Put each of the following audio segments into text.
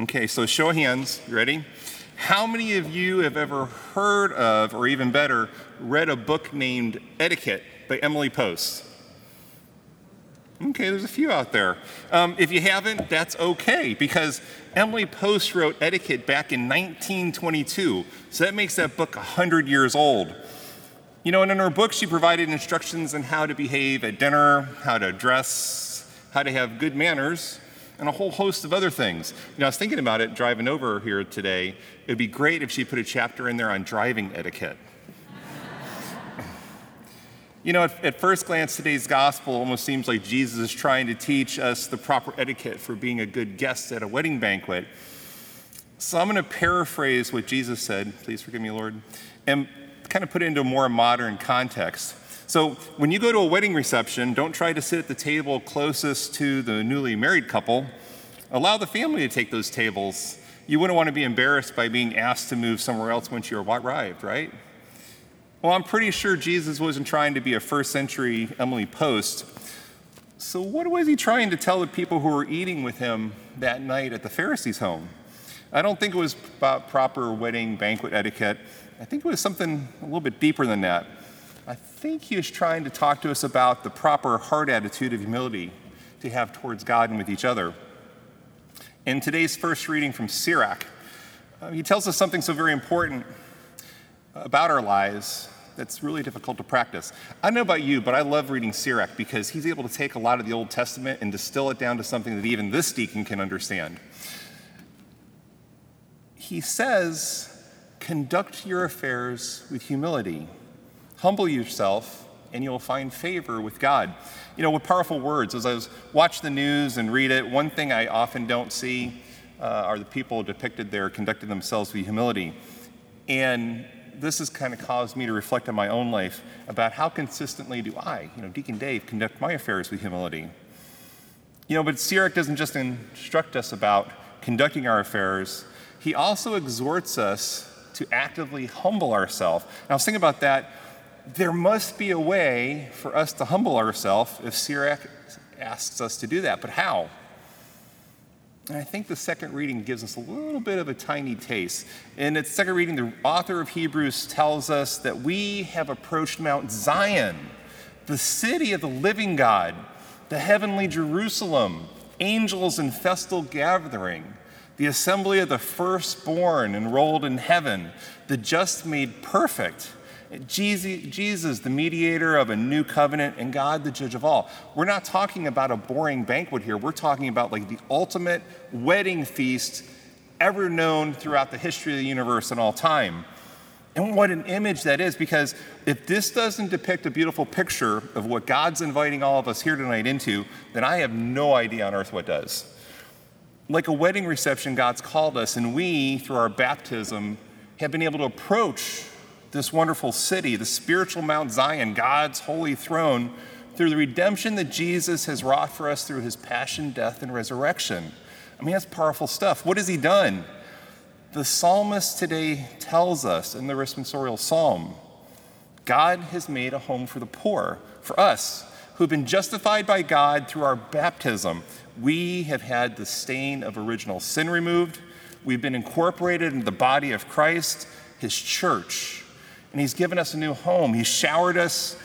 Okay, so show of hands. You ready? How many of you have ever heard of, or even better, read a book named Etiquette by Emily Post? Okay, there's a few out there. Um, if you haven't, that's okay because Emily Post wrote Etiquette back in 1922, so that makes that book 100 years old. You know, and in her book, she provided instructions on how to behave at dinner, how to dress, how to have good manners, and a whole host of other things. You know, I was thinking about it driving over here today. It would be great if she put a chapter in there on driving etiquette. You know, at, at, first glance, today's gospel almost seems like Jesus is trying to teach us the proper etiquette for being a good guest at a wedding banquet. So I'm going to paraphrase what Jesus said, please forgive me, Lord, and kind of put it into a more modern context. So when you go to a wedding reception, don't try to sit at the table closest to the newly married couple. Allow the family to take those tables. You wouldn't want to be embarrassed by being asked to move somewhere else once you arrived, right? Well, I'm pretty sure Jesus wasn't trying to be a first century Emily Post. So, what was he trying to tell the people who were eating with him that night at the Pharisees' home? I don't think it was about proper wedding banquet etiquette. I think it was something a little bit deeper than that. I think he was trying to talk to us about the proper heart attitude of humility to have towards God and with each other. In today's first reading from Sirach, uh, he tells us something so very important about our lives that's really difficult to practice. I don't know about you, but I love reading Sirach because he's able to take a lot of the Old Testament and distill it down to something that even this deacon can understand. He says, Conduct your affairs with humility, humble yourself, and you'll find favor with God. You know, with powerful words. As I was watch the news and read it, one thing I often don't see uh, are the people depicted there conducting themselves with humility. And this has kind of caused me to reflect on my own life about how consistently do I, you know, Deacon Dave, conduct my affairs with humility. You know, but Sirach doesn't just instruct us about conducting our affairs, he also exhorts us to actively humble ourselves. And I was thinking about that. There must be a way for us to humble ourselves if Sirach asks us to do that, but how? And I think the second reading gives us a little bit of a tiny taste. In its second reading, the author of Hebrews tells us that we have approached Mount Zion, the city of the living God, the heavenly Jerusalem, angels in festal gathering, the assembly of the firstborn enrolled in heaven, the just made perfect Jesus, the mediator of a new covenant, and God, the judge of all. We're not talking about a boring banquet here. We're talking about like the ultimate wedding feast ever known throughout the history of the universe and all time. And what an image that is, because if this doesn't depict a beautiful picture of what God's inviting all of us here tonight into, then I have no idea on earth what does. Like a wedding reception, God's called us, and we, through our baptism, have been able to approach this wonderful city, the spiritual Mount Zion, God's holy throne, through the redemption that Jesus has wrought for us through his passion, death, and resurrection. I mean, that's powerful stuff. What has he done? The psalmist today tells us in the responsorial psalm God has made a home for the poor, for us who've been justified by God through our baptism. We have had the stain of original sin removed. We've been incorporated into the body of Christ, his church and He's given us a new home. He's showered us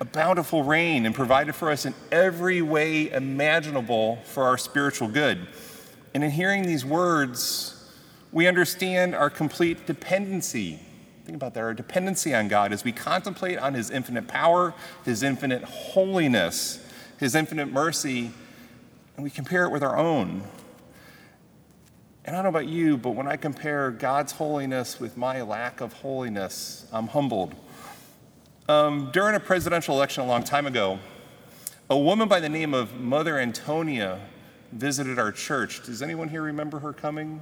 a bountiful rain and provided for us in every way imaginable for our spiritual good. And in hearing these words, we understand our complete dependency. Think about that, our dependency on God as we contemplate on His infinite power, His infinite holiness, His infinite mercy, and we compare it with our own. And I don't know about you, but when I compare God's holiness with my lack of holiness, I'm humbled. Um, during a presidential election a long time ago, a woman by the name of Mother Antonia visited our church. Does anyone here remember her coming?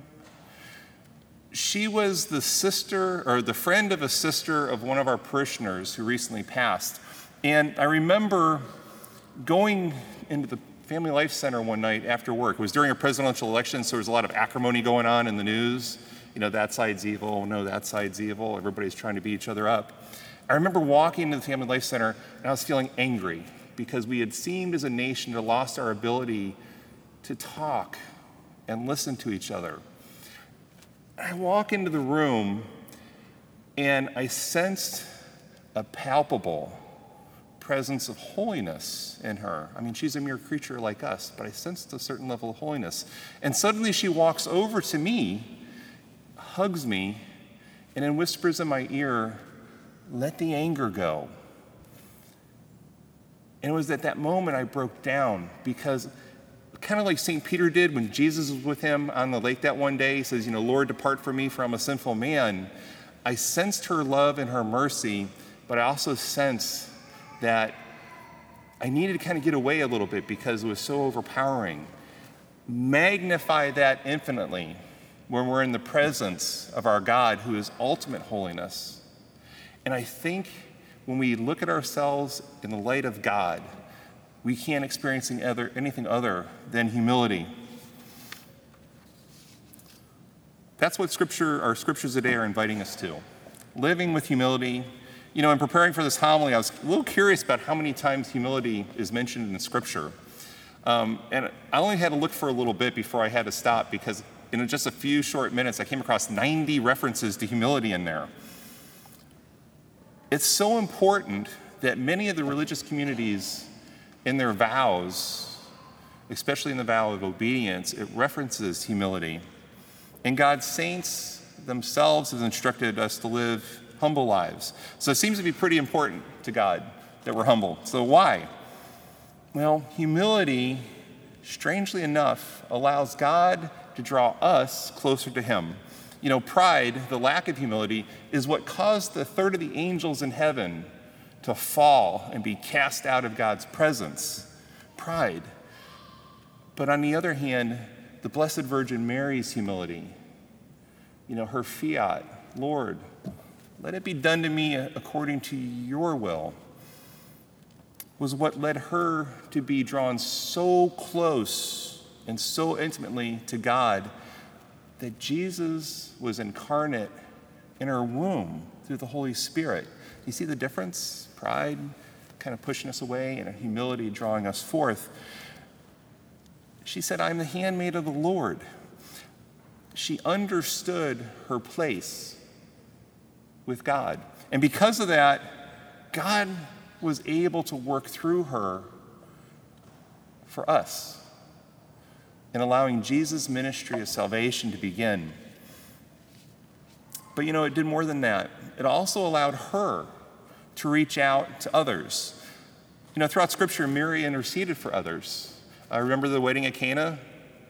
She was the sister or the friend of a sister of one of our parishioners who recently passed. And I remember going into the Family Life Center one night after work. It was during a presidential election, so there was a lot of acrimony going on in the news. You know, that side's evil, no, that side's evil. Everybody's trying to beat each other up. I remember walking into the Family Life Center and I was feeling angry because we had seemed as a nation to lost our ability to talk and listen to each other. I walk into the room and I sensed a palpable presence of holiness in her. I mean, she's a mere creature like us, but I sensed a certain level of holiness. And suddenly she walks over to me, hugs me, and then whispers in my ear, Let the anger go. And it was at that moment I broke down because, kind of like St. Peter did when Jesus was with him on the lake that one day, he says, You know, Lord, depart from me, for I'm a sinful man. I sensed her love and her mercy, but I also sensed that I needed to kind of get away a little bit because it was so overpowering. Magnify that infinitely when we're in the presence of our God who is ultimate holiness. And I think when we look at ourselves in the light of God, we can't experience anything other than humility. That's what scripture, our scriptures today are inviting us to. Living with humility. You know, in preparing for this homily, I was a little curious about how many times humility is mentioned in the scripture. Um, and I only had to look for a little bit before I had to stop because in just a few short minutes, I came across 90 references to humility in there. It's so important that many of the religious communities in their vows, especially in the vow of obedience, it references humility. And God's saints themselves have instructed us to live humble lives. So it seems to be pretty important to God that we're humble. So why? Well, humility, strangely enough, allows God to draw us closer to Him. You know, pride, the lack of humility, is what caused the third of the angels in heaven to fall and be cast out of God's presence. Pride. But on the other hand, the Blessed Virgin Mary's humility. You know, her fiat, Lord, let it be done to me according to your will, was what led her to be drawn so close and so intimately to God that Jesus was incarnate in her womb through the Holy Spirit. You see the difference? Pride kind of pushing us away and humility drawing us forth. She said, I'm the handmaid of the Lord. She understood her place with God. And because of that, God was able to work through her for us in allowing Jesus' ministry of salvation to begin. But you know, it did more than that. It also allowed her to reach out to others. You know, throughout Scripture, Mary interceded for others. I remember the wedding at Cana.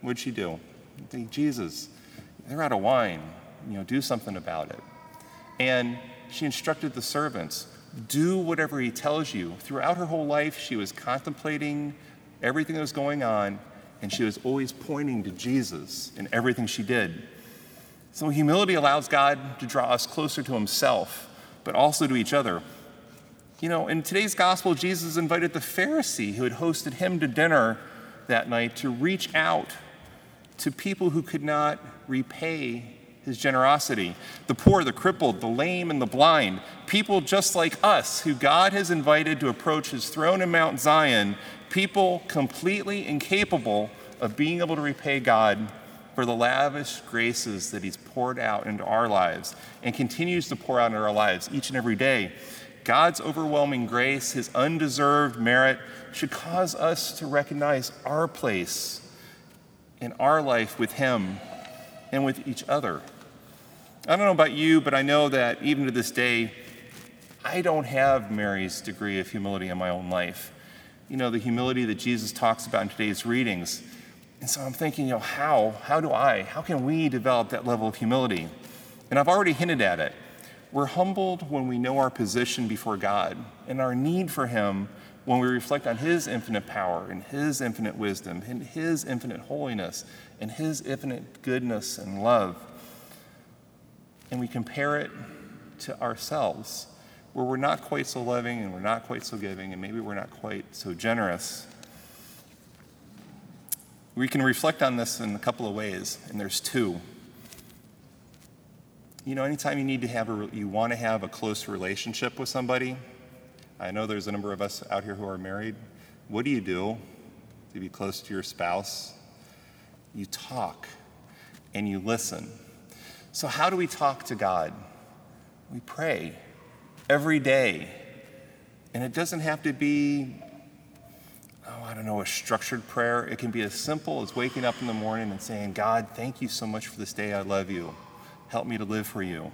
What'd she do? Think, Jesus, they're out of wine. You know, do something about it. And she instructed the servants, do whatever he tells you. Throughout her whole life, she was contemplating everything that was going on, and she was always pointing to Jesus in everything she did. So, humility allows God to draw us closer to himself, but also to each other. You know, in today's gospel, Jesus invited the Pharisee who had hosted him to dinner that night to reach out to people who could not repay his generosity. The poor, the crippled, the lame, and the blind, people just like us who God has invited to approach his throne in Mount Zion, people completely incapable of being able to repay God for the lavish graces that he's poured out into our lives and continues to pour out into our lives each and every day. God's overwhelming grace, his undeserved merit, should cause us to recognize our place in our life with him and with each other. I don't know about you, but I know that even to this day, I don't have Mary's degree of humility in my own life. You know, the humility that Jesus talks about in today's readings. And so I'm thinking, you know, how? How do I? How can we develop that level of humility? And I've already hinted at it. We're humbled when we know our position before God and our need for Him when we reflect on His infinite power and His infinite wisdom and His infinite holiness and His infinite goodness and love. And we compare it to ourselves, where we're not quite so loving and we're not quite so giving, and maybe we're not quite so generous. We can reflect on this in a couple of ways, and there's two you know, anytime you need to have a, you want to have a close relationship with somebody, I know there's a number of us out here who are married. What do you do to be close to your spouse? You talk and you listen. So, how do we talk to God? We pray every day. And it doesn't have to be, oh, I don't know, a structured prayer. It can be as simple as waking up in the morning and saying, God, thank you so much for this day. I love you. Help me to live for you.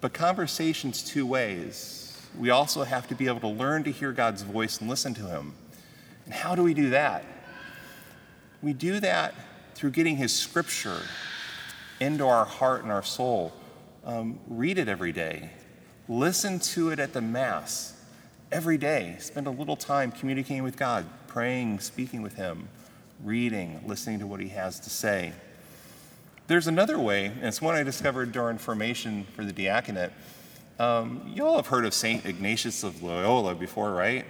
But conversation's two ways. We also have to be able to learn to hear God's voice and listen to Him. And how do we do that? We do that through getting His scripture into our heart and our soul. Um, read it every day. Listen to it at the Mass every day. Spend a little time communicating with God, praying, speaking with Him, reading, listening to what He has to say. There's another way, and it's one I discovered during formation for the diaconate. Um, you all have heard of St. Ignatius of Loyola before, right?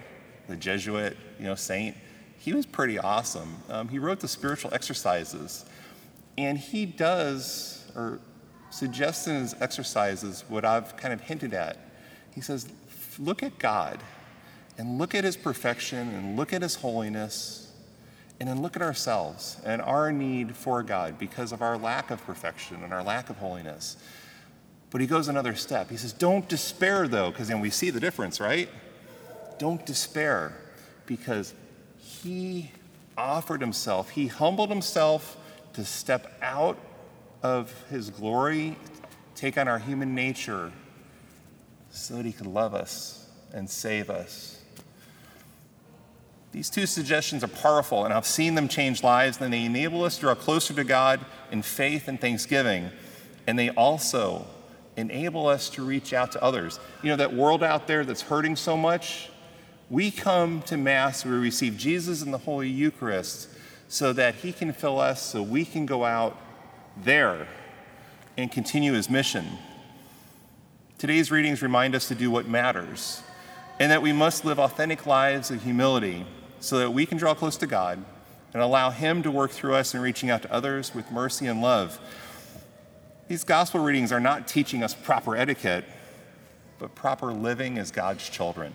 The Jesuit, you know, saint. He was pretty awesome. Um, he wrote the spiritual exercises. And he does, or suggests in his exercises, what I've kind of hinted at. He says, look at God and look at his perfection and look at his holiness and then look at ourselves and our need for God because of our lack of perfection and our lack of holiness. But he goes another step. He says, Don't despair, though, because then we see the difference, right? Don't despair because he offered himself, he humbled himself to step out of his glory, take on our human nature, so that he could love us and save us. These two suggestions are powerful, and I've seen them change lives, and they enable us to draw closer to God in faith and thanksgiving. And they also enable us to reach out to others. You know, that world out there that's hurting so much, we come to Mass, we receive Jesus in the Holy Eucharist, so that He can fill us, so we can go out there and continue His mission. Today's readings remind us to do what matters and that we must live authentic lives of humility so that we can draw close to God and allow Him to work through us in reaching out to others with mercy and love. These gospel readings are not teaching us proper etiquette, but proper living as God's children.